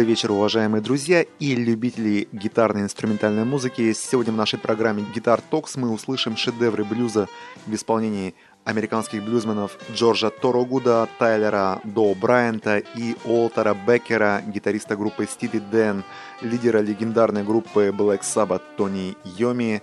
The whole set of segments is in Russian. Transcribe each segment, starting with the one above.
Добрый вечер, уважаемые друзья и любители гитарной инструментальной музыки. Сегодня в нашей программе «Гитар Токс» мы услышим шедевры блюза в исполнении американских блюзменов Джорджа Торогуда, Тайлера До Брайанта и Уолтера Беккера, гитариста группы Стиди Дэн, лидера легендарной группы Black Sabbath Тони Йоми,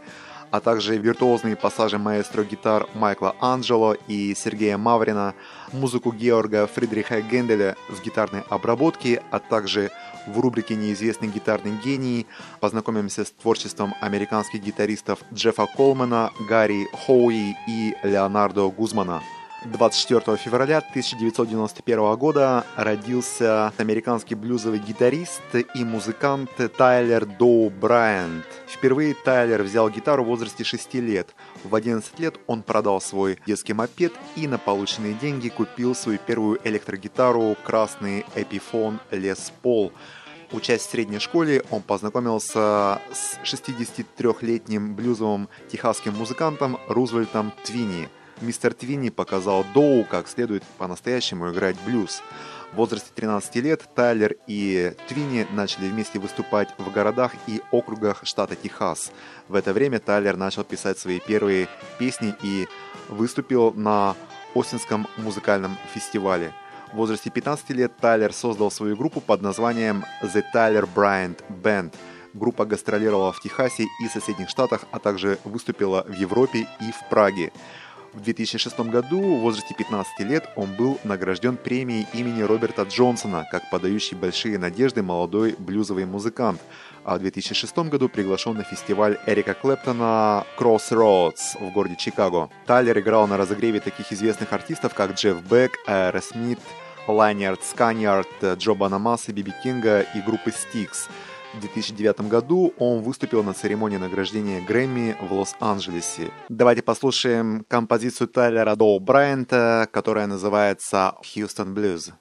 а также виртуозные пассажи маэстро гитар Майкла Анджело и Сергея Маврина, музыку Георга Фридриха Генделя с гитарной обработки, а также в рубрике «Неизвестный гитарный гений» познакомимся с творчеством американских гитаристов Джеффа Колмана, Гарри Хоуи и Леонардо Гузмана – 24 февраля 1991 года родился американский блюзовый гитарист и музыкант Тайлер Доу Брайант. Впервые Тайлер взял гитару в возрасте 6 лет. В 11 лет он продал свой детский мопед и на полученные деньги купил свою первую электрогитару красный Epiphone Les Paul. Учась в средней школе, он познакомился с 63-летним блюзовым техасским музыкантом Рузвельтом Твини – мистер Твинни показал Доу, как следует по-настоящему играть блюз. В возрасте 13 лет Тайлер и Твинни начали вместе выступать в городах и округах штата Техас. В это время Тайлер начал писать свои первые песни и выступил на Остинском музыкальном фестивале. В возрасте 15 лет Тайлер создал свою группу под названием The Tyler Bryant Band. Группа гастролировала в Техасе и соседних штатах, а также выступила в Европе и в Праге. В 2006 году, в возрасте 15 лет, он был награжден премией имени Роберта Джонсона как подающий большие надежды молодой блюзовый музыкант, а в 2006 году приглашен на фестиваль Эрика Клэптона Crossroads в городе Чикаго. Тайлер играл на разогреве таких известных артистов, как Джефф Бек, Aerosmith, Lynyrd Skynyrd, Джо Бонамасса, Би Би Кинга и группы Styx – в 2009 году он выступил на церемонии награждения Грэмми в Лос-Анджелесе. Давайте послушаем композицию Тайлера Доу Брайанта, которая называется «Houston Blues».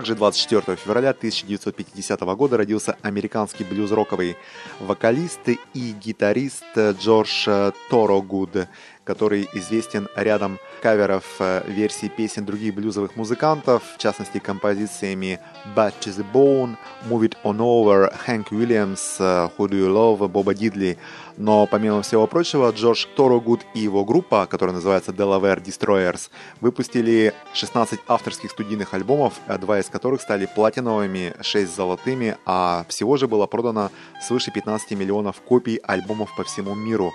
Также 24 февраля 1950 года родился американский блюз-роковый вокалист и гитарист Джордж Торогуд, который известен рядом каверов э, версий песен других блюзовых музыкантов, в частности композициями Bad to the Bone, Move It On Over, Hank Williams, э, Who Do You Love, Боба Дидли. Но помимо всего прочего, Джордж Торогуд и его группа, которая называется Delaware Destroyers, выпустили 16 авторских студийных альбомов, два из которых стали платиновыми, 6 золотыми, а всего же было продано свыше 15 миллионов копий альбомов по всему миру.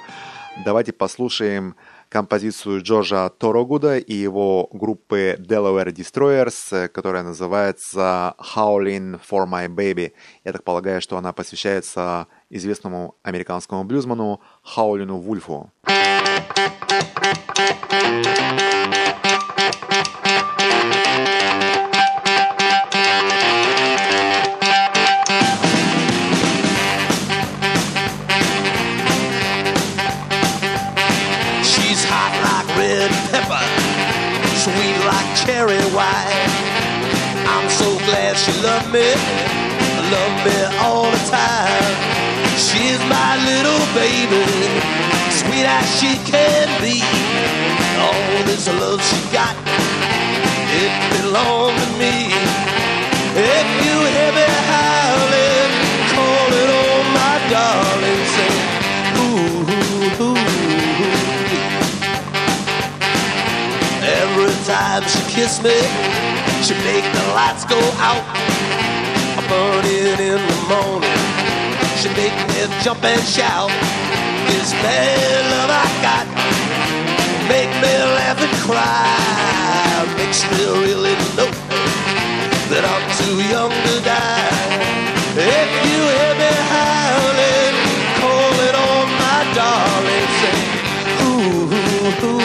Давайте послушаем композицию Джорджа Торогуда и его группы Delaware Destroyers, которая называется Howling for My Baby. Я так полагаю, что она посвящается известному американскому блюзману Хаулину Вульфу. she me, loved me all the time. She's my little baby, sweet as she can be. All this love she got, it belonged to me. If you hear me howling, call it on my darling, say, ooh, ooh, ooh, ooh. Every time she kiss me, she make the lights go out. I burn it in the morning. She make me jump and shout. This bad love I got make me laugh and cry. Makes me really know that I'm too young to die. If you hear me howling, call it on my darling. Say, ooh, ooh, ooh,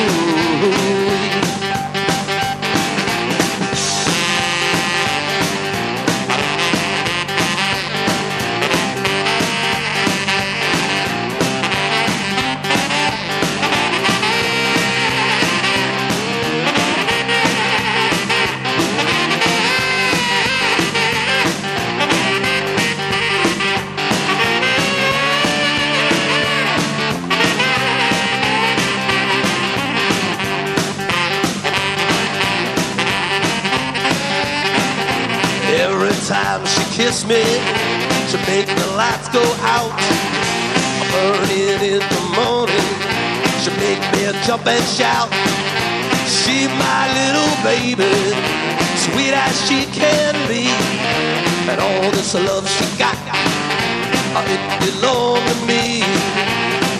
kiss me, she make the lights go out. I burn it in the morning, she make me jump and shout. She my little baby, sweet as she can be, and all this love she got, it belong to me.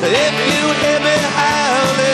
If you hear me howling,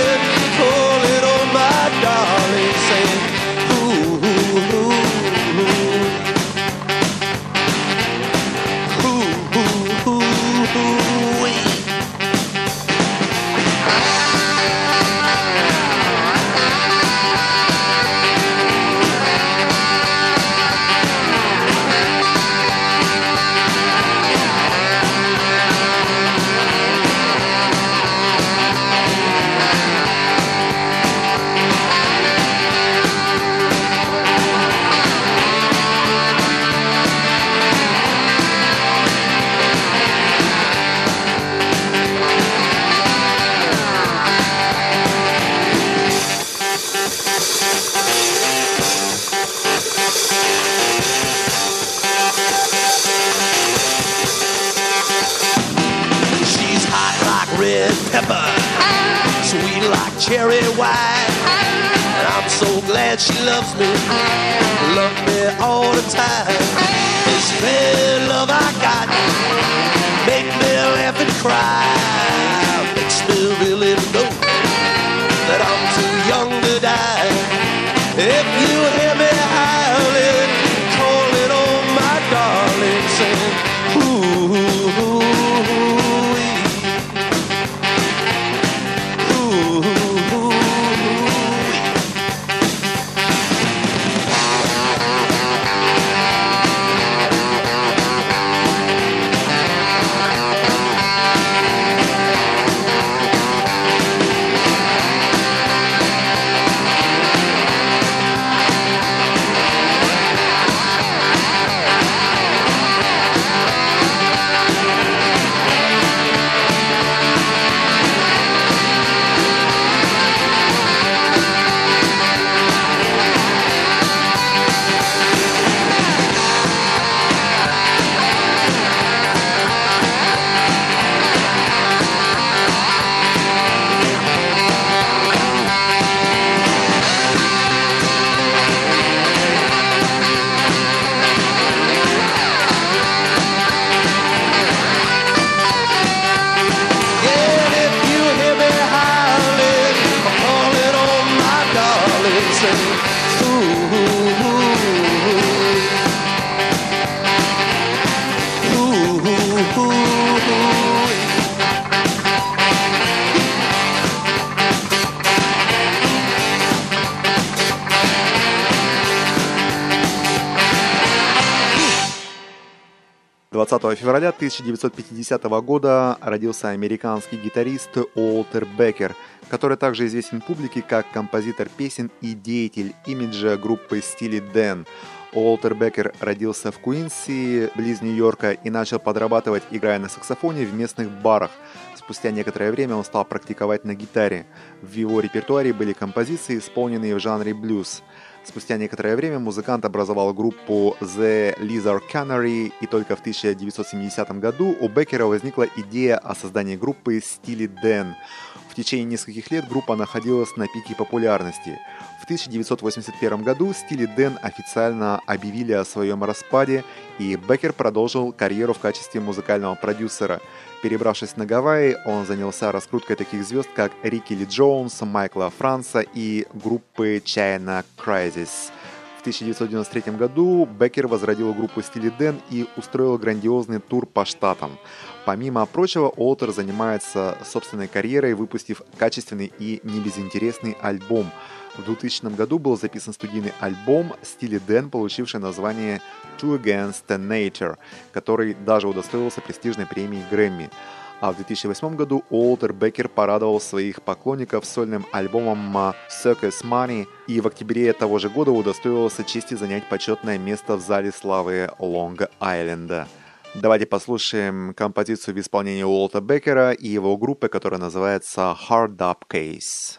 cherry wine. And I'm so glad she loves me, love me all the time. This red love I got, make me laugh and cry. Февраля 1950 года родился американский гитарист Уолтер Беккер, который также известен публике как композитор песен и деятель имиджа группы Стили Дэн. Уолтер Беккер родился в Куинси, близ Нью-Йорка, и начал подрабатывать, играя на саксофоне в местных барах. Спустя некоторое время он стал практиковать на гитаре. В его репертуаре были композиции, исполненные в жанре блюз. Спустя некоторое время музыкант образовал группу The Lizard Canary, и только в 1970 году у Беккера возникла идея о создании группы стиле Дэн. В течение нескольких лет группа находилась на пике популярности. В 1981 году Стили Дэн официально объявили о своем распаде, и Беккер продолжил карьеру в качестве музыкального продюсера. Перебравшись на Гавайи, он занялся раскруткой таких звезд, как Рики Ли Джонс, Майкла Франца и группы China Crisis. В 1993 году Беккер возродил группу Стили Дэн и устроил грандиозный тур по штатам. Помимо прочего, Олтер занимается собственной карьерой, выпустив качественный и небезынтересный альбом – в 2000 году был записан студийный альбом Стили Дэн, получивший название Two Against Nature, который даже удостоился престижной премии Грэмми. А в 2008 году Уолтер Беккер порадовал своих поклонников сольным альбомом Circus Money и в октябре того же года удостоился чести занять почетное место в зале славы Лонг-Айленда. Давайте послушаем композицию в исполнении Уолта Беккера и его группы, которая называется Hard Up Case.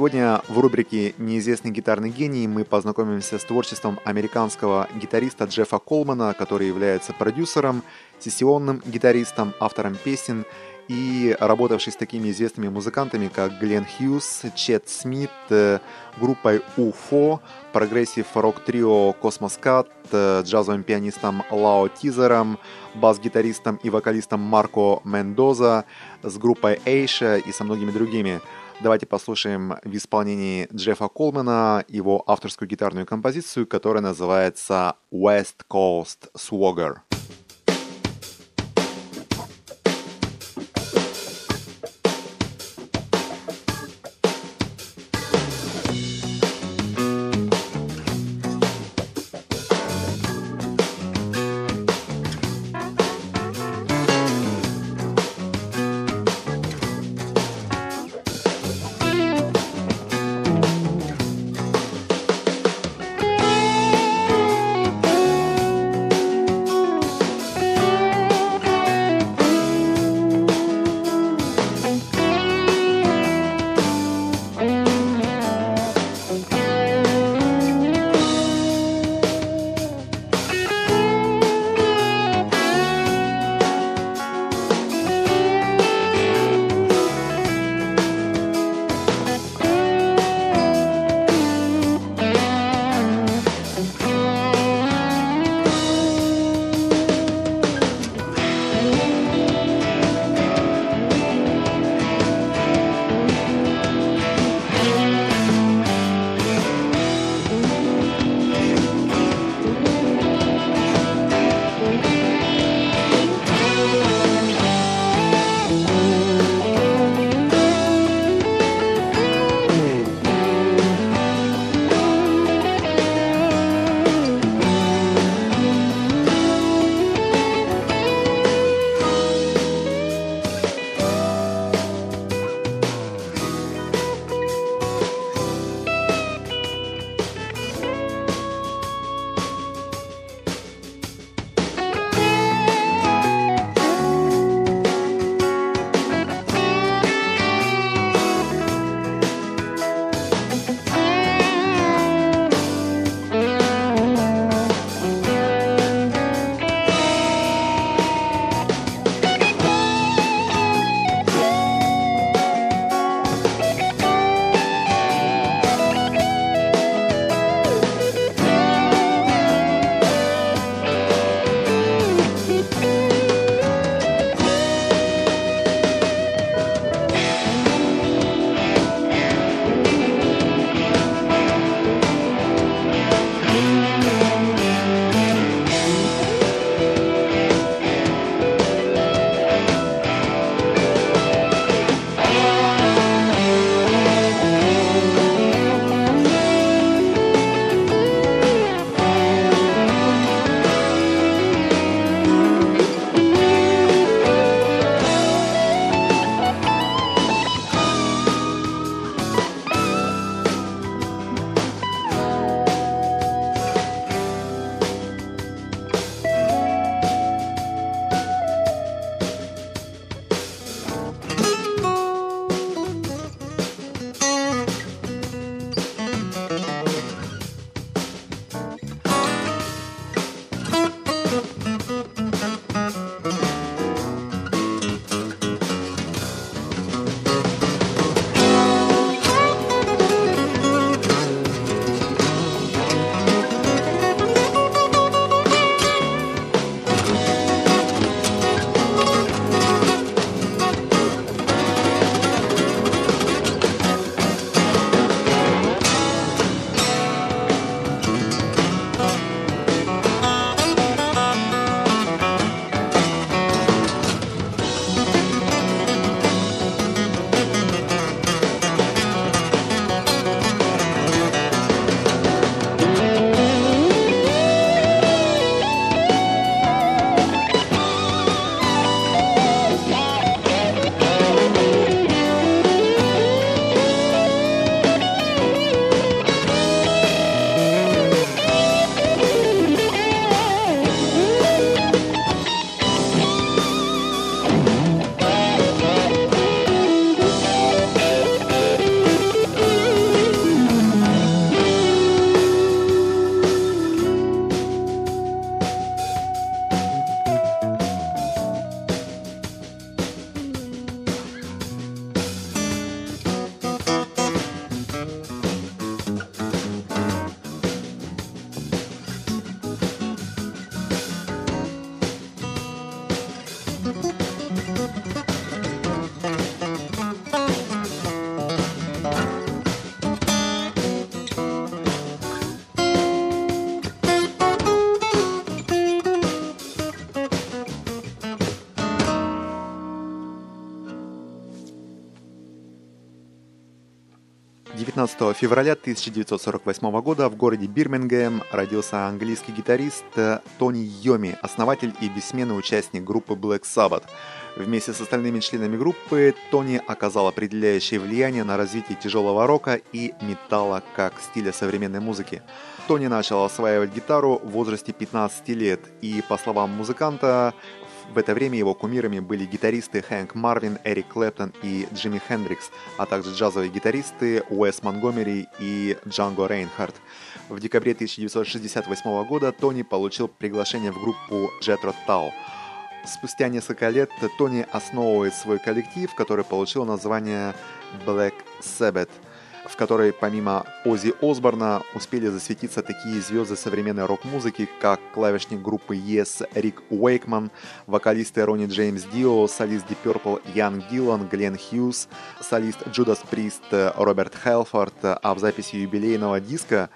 Сегодня в рубрике «Неизвестный гитарный гений» мы познакомимся с творчеством американского гитариста Джеффа Колмана, который является продюсером, сессионным гитаристом, автором песен и работавший с такими известными музыкантами, как Глен Хьюз, Чад Смит, э, группой UFO, прогрессив-рок-трио Cosmosquad, э, джазовым пианистом Лао Тизером, бас-гитаристом и вокалистом Марко Мендоза, с группой Эйша и со многими другими. Давайте послушаем в исполнении Джеффа Колмана его авторскую гитарную композицию, которая называется West Coast Swagger. 19 февраля 1948 года в городе Бирмингем родился английский гитарист Тони Йоми, основатель и бессменный участник группы Black Sabbath. Вместе с остальными членами группы Тони оказал определяющее влияние на развитие тяжелого рока и металла как стиля современной музыки. Тони начал осваивать гитару в возрасте 15 лет, и, по словам музыканта, в это время его кумирами были гитаристы Хэнк Марвин, Эрик Клэптон и Джимми Хендрикс, а также джазовые гитаристы Уэс Монгомери и Джанго Рейнхард. В декабре 1968 года Тони получил приглашение в группу Jetro Tal. Спустя несколько лет Тони основывает свой коллектив, который получил название Black Sabbath – в которой помимо Ози Осборна успели засветиться такие звезды современной рок-музыки, как клавишник группы Yes Рик Уэйкман, вокалисты Ронни Джеймс Дио, солист Deep Purple Ян Гиллан, Глен Хьюз, солист Judas Priest Роберт Хэлфорд, а в записи юбилейного диска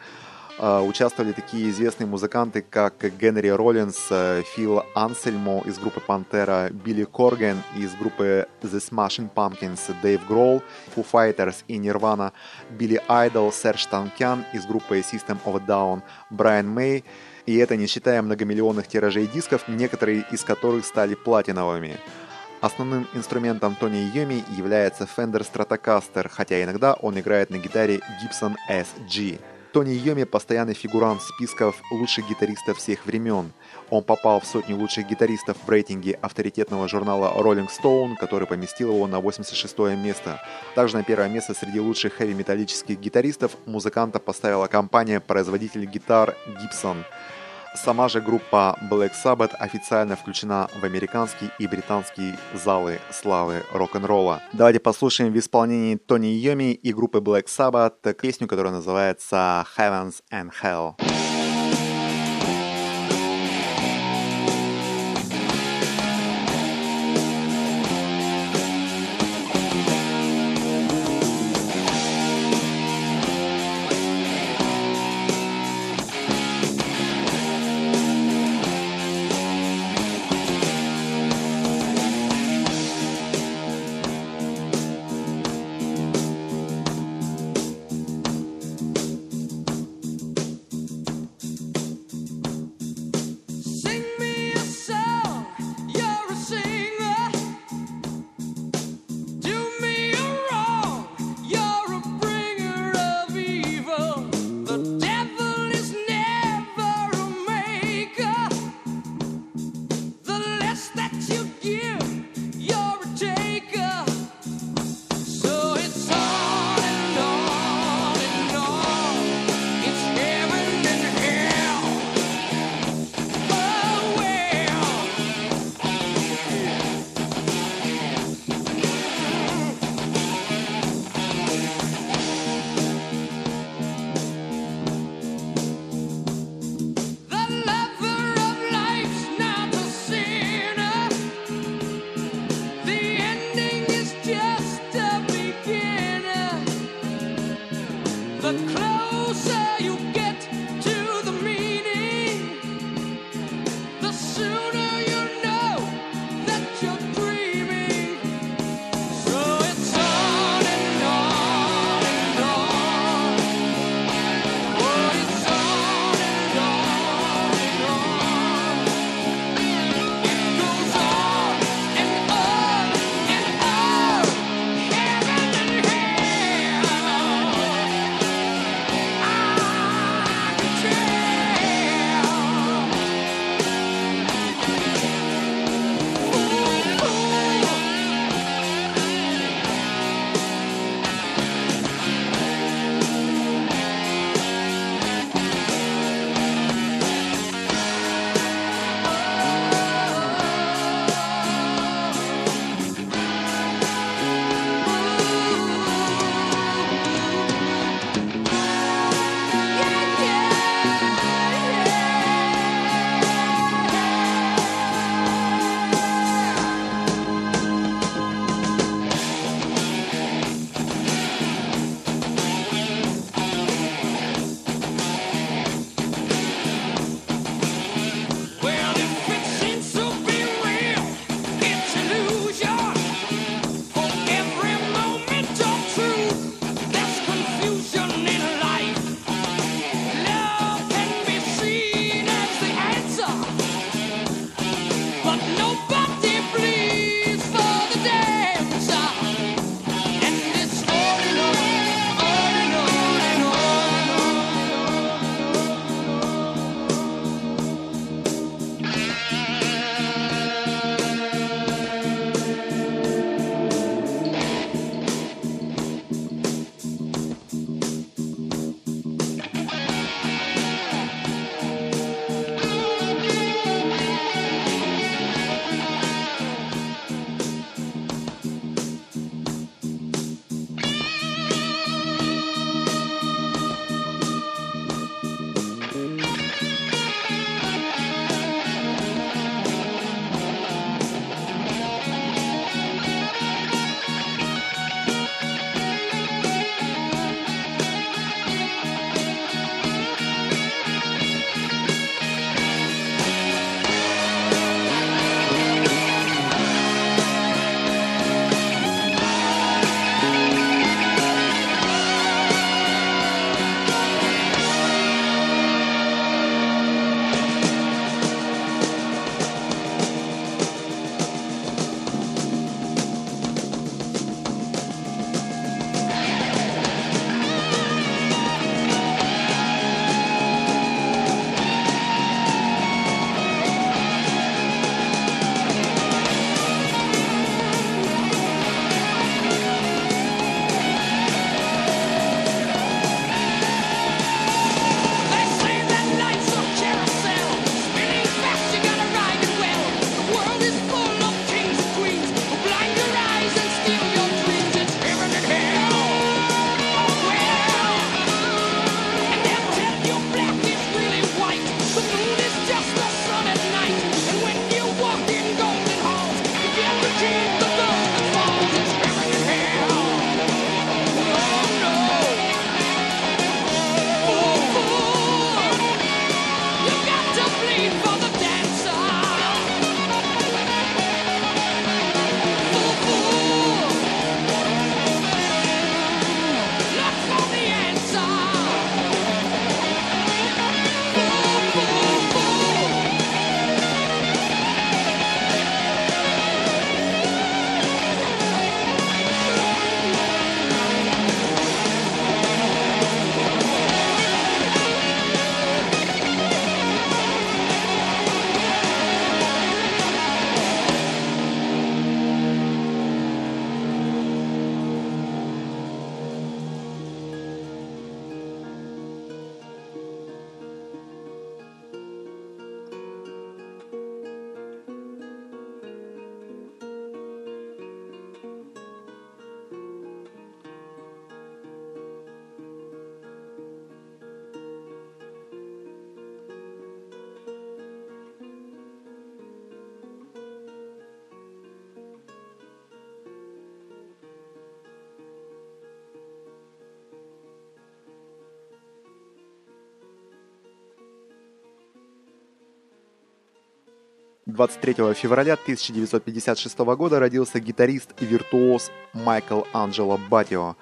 участвовали такие известные музыканты, как Генри Роллинс, э, Фил Ансельмо из группы Пантера, Билли Корган из группы The Smashing Pumpkins, Дэйв Гролл, Foo Fighters и Nirvana, Билли Айдол, Серж Танкян из группы System of a Down, Брайан Мэй, и это не считая многомиллионных тиражей дисков, некоторые из которых стали платиновыми. Основным инструментом Тони Йоми является Fender Stratocaster, хотя иногда он играет на гитаре Gibson SG. Тони Йоми – постоянный фигурант списков лучших гитаристов всех времен. Он попал в сотню лучших гитаристов в рейтинге авторитетного журнала Rolling Stone, который поместил его на 86 место. Также на первое место среди лучших хэви-металлических гитаристов музыканта поставила компания-производитель гитар Gibson – Сама же группа Black Sabbath официально включена в американские и британские залы славы рок-н-ролла. Давайте послушаем в исполнении Тони Йоми и группы Black Sabbath песню, которая называется Heavens and Hell. 23 февраля 1956 года родился гитарист и виртуоз Майкл Анджело Батио.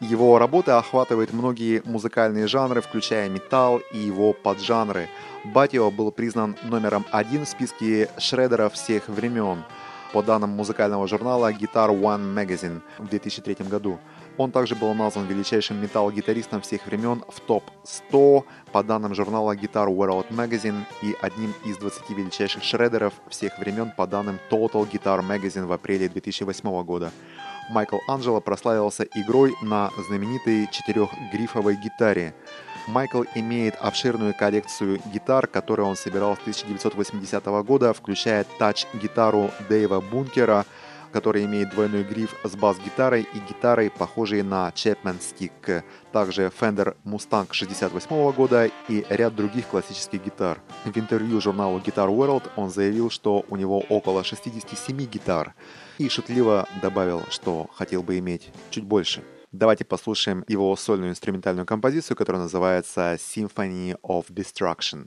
Его работы охватывают многие музыкальные жанры, включая металл и его поджанры. Батио был признан номером один в списке шредеров всех времен по данным музыкального журнала Guitar One Magazine в 2003 году. Он также был назван величайшим металл-гитаристом всех времен в топ-100 по данным журнала Guitar World Magazine и одним из 20 величайших шредеров всех времен по данным Total Guitar Magazine в апреле 2008 года. Майкл Анджело прославился игрой на знаменитой четырехгрифовой гитаре. Майкл имеет обширную коллекцию гитар, которые он собирал с 1980 года, включая тач-гитару Дэйва Бункера, который имеет двойной гриф с бас-гитарой и гитарой, похожей на Chapman Stick, также Fender Mustang 68 года и ряд других классических гитар. В интервью журналу Guitar World он заявил, что у него около 67 гитар, и шутливо добавил, что хотел бы иметь чуть больше. Давайте послушаем его сольную инструментальную композицию, которая называется Symphony of Destruction.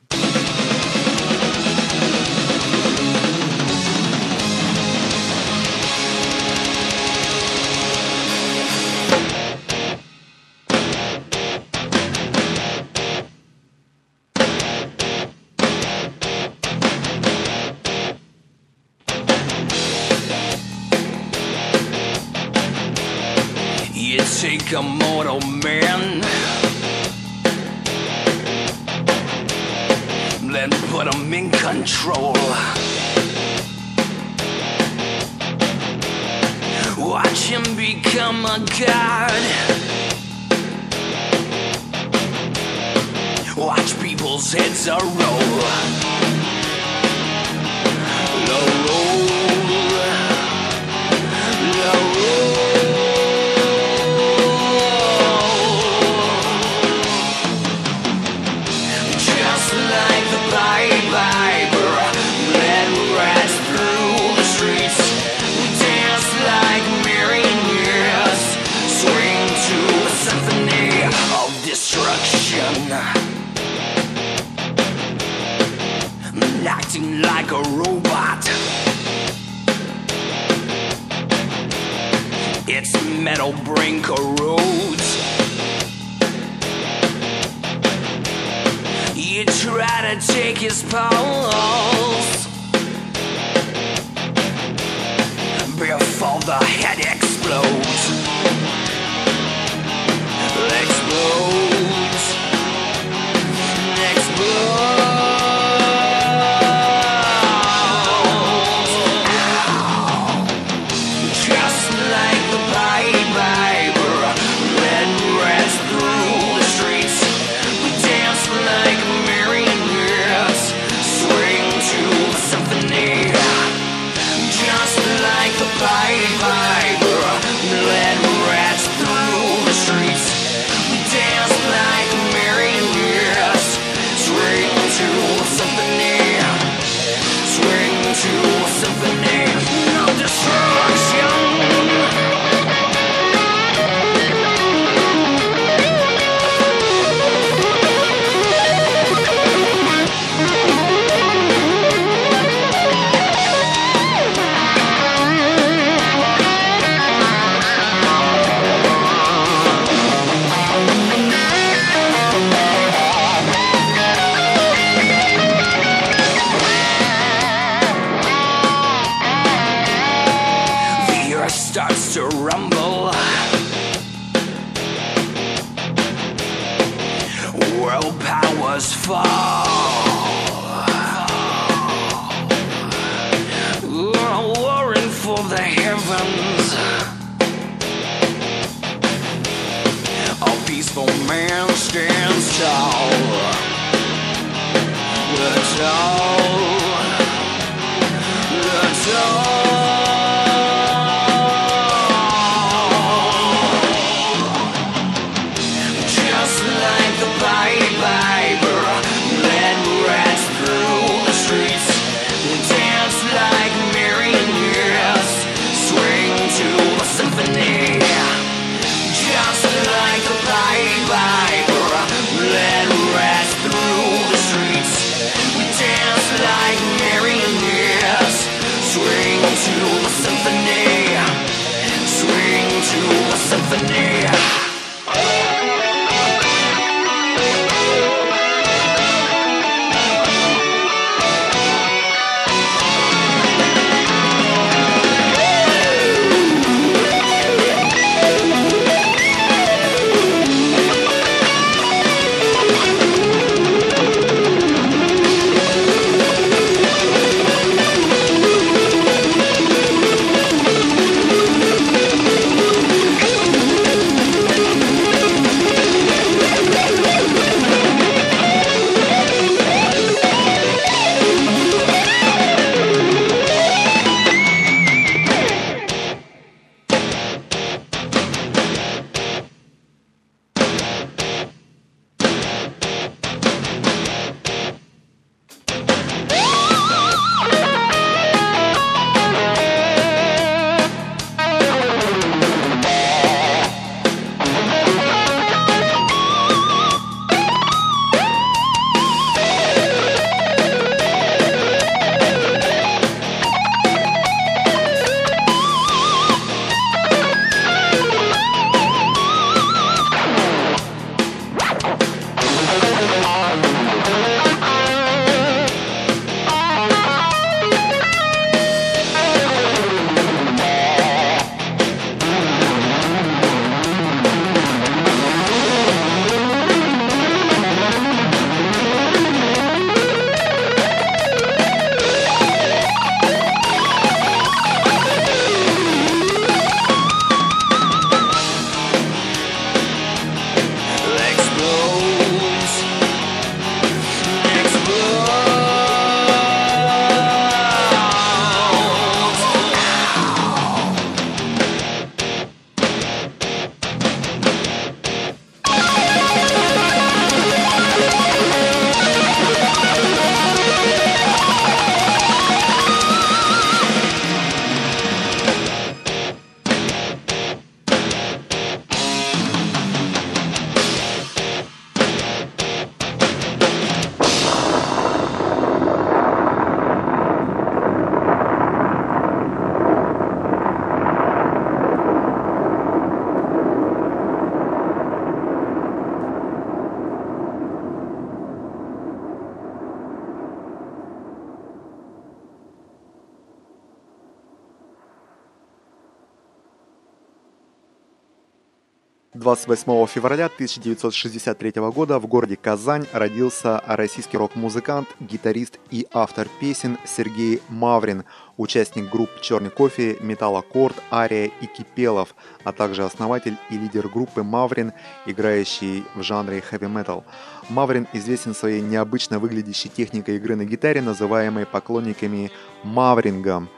28 февраля 1963 года в городе Казань родился российский рок-музыкант, гитарист и автор песен Сергей Маврин, участник групп «Черный кофе», «Металлокорд», «Ария» и «Кипелов», а также основатель и лидер группы «Маврин», играющий в жанре хэви-метал. Маврин известен своей необычно выглядящей техникой игры на гитаре, называемой поклонниками «маврингом»,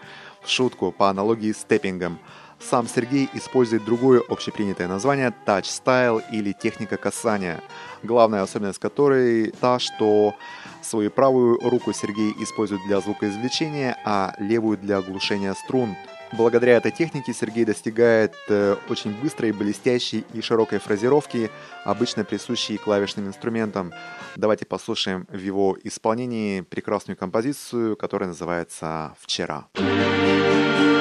в шутку по аналогии с степпингом – сам Сергей использует другое общепринятое название Style или техника касания, главная особенность которой та, что свою правую руку Сергей использует для звукоизвлечения, а левую для оглушения струн. Благодаря этой технике Сергей достигает э, очень быстрой, блестящей и широкой фразировки, обычно присущей клавишным инструментам. Давайте послушаем в его исполнении прекрасную композицию, которая называется «Вчера». Сегодня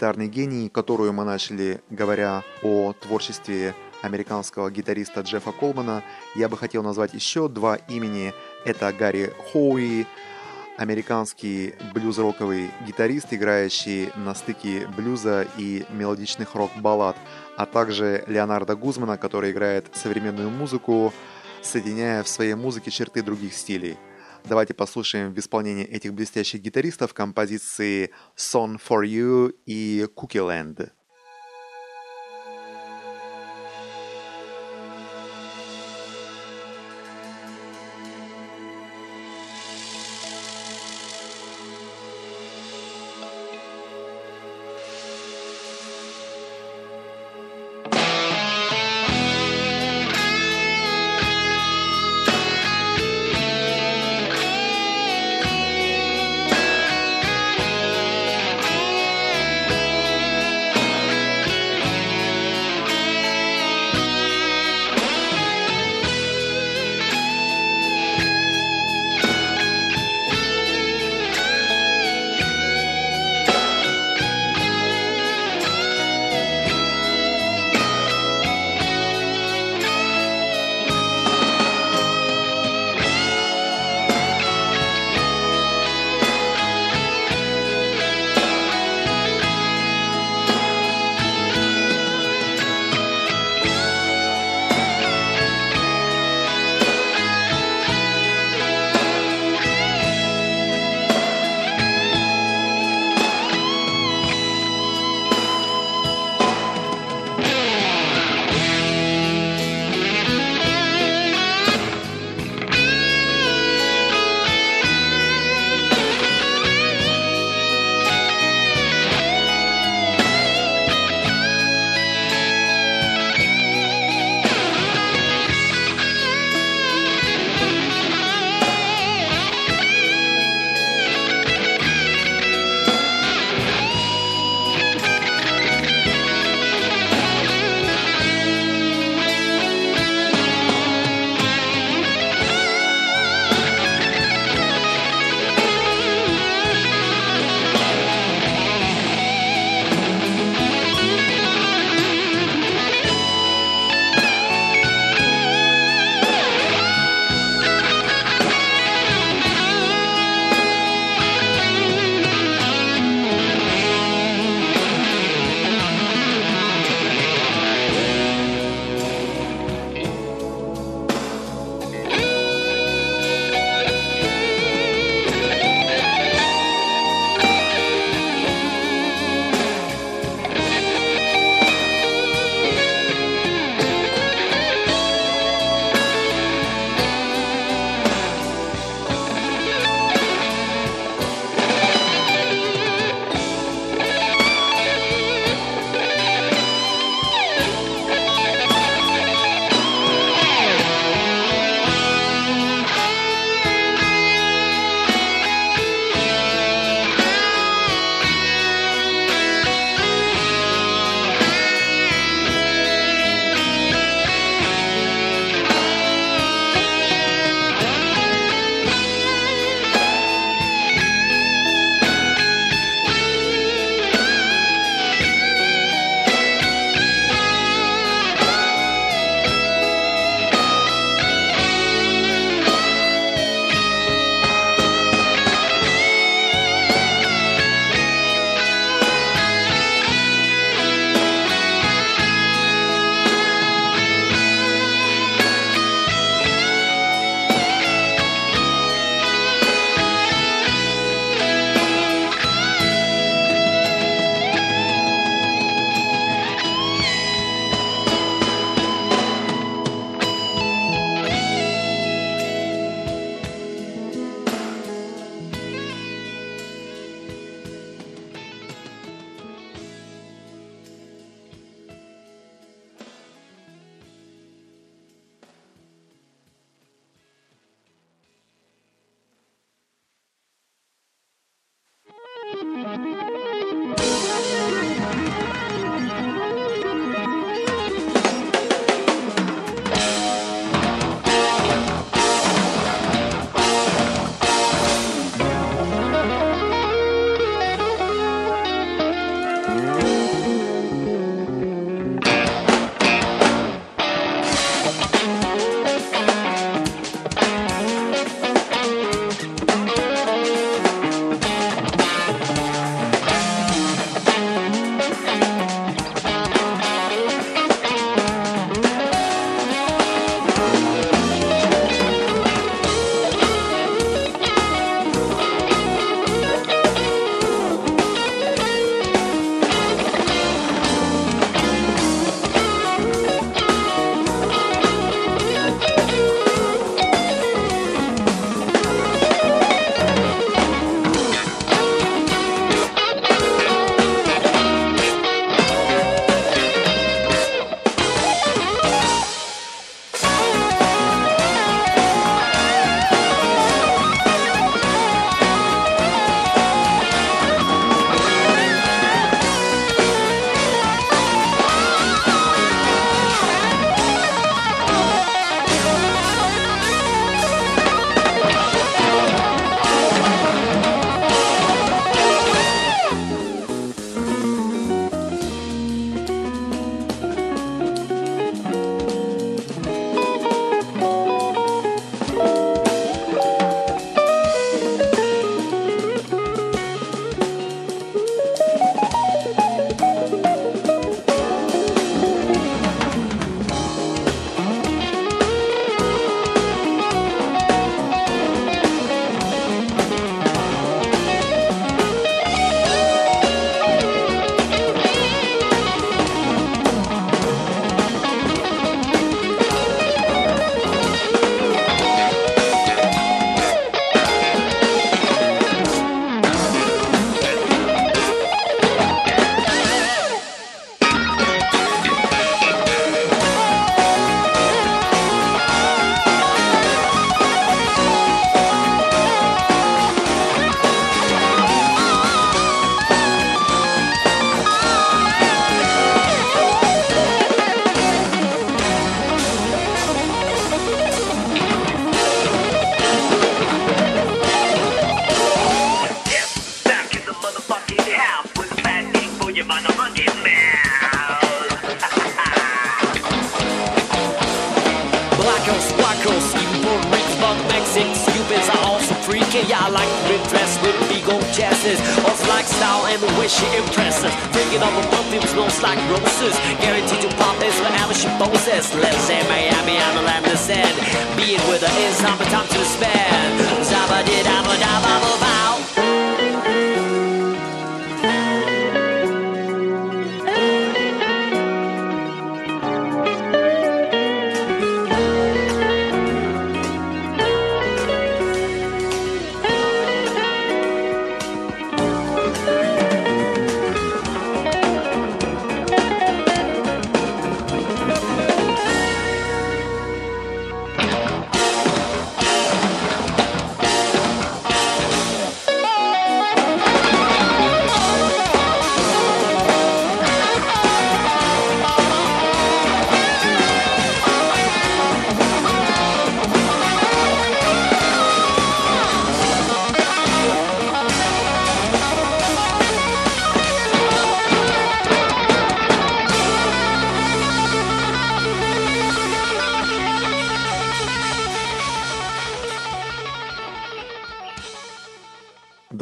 гитарный гений», которую мы начали, говоря о творчестве американского гитариста Джеффа Колмана, я бы хотел назвать еще два имени. Это Гарри Хоуи, американский блюз-роковый гитарист, играющий на стыке блюза и мелодичных рок-баллад, а также Леонардо Гузмана, который играет современную музыку, соединяя в своей музыке черты других стилей. Давайте послушаем в исполнении этих блестящих гитаристов композиции «Song for You» и «Cookie Land».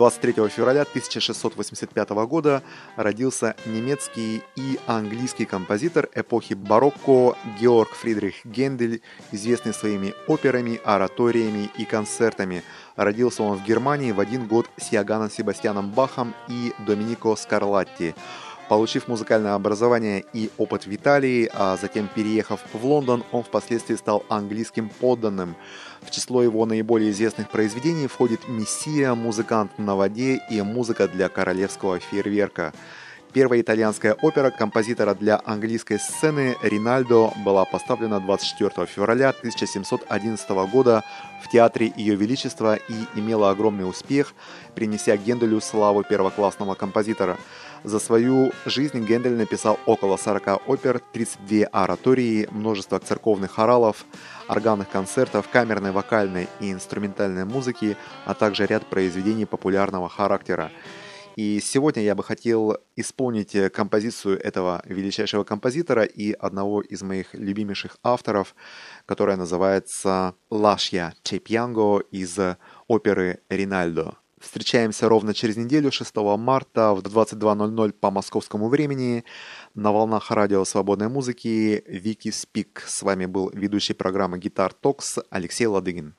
23 февраля 1685 года родился немецкий и английский композитор эпохи барокко Георг Фридрих Гендель, известный своими операми, ораториями и концертами. Родился он в Германии в один год с Яганом Себастьяном Бахом и Доминико Скарлатти. Получив музыкальное образование и опыт в Италии, а затем переехав в Лондон, он впоследствии стал английским подданным. В число его наиболее известных произведений входит «Мессия», «Музыкант на воде» и «Музыка для королевского фейерверка». Первая итальянская опера композитора для английской сцены «Ринальдо» была поставлена 24 февраля 1711 года в Театре Ее Величества и имела огромный успех, принеся Генделю славу первоклассного композитора – за свою жизнь Гендель написал около 40 опер, 32 оратории, множество церковных хоралов, органных концертов, камерной, вокальной и инструментальной музыки, а также ряд произведений популярного характера. И сегодня я бы хотел исполнить композицию этого величайшего композитора и одного из моих любимейших авторов, которая называется «Лашья Чепьянго» из оперы «Ринальдо». Встречаемся ровно через неделю, 6 марта в 22.00 по московскому времени на волнах радио свободной музыки Вики Спик. С вами был ведущий программы Гитар Токс Алексей Ладыгин.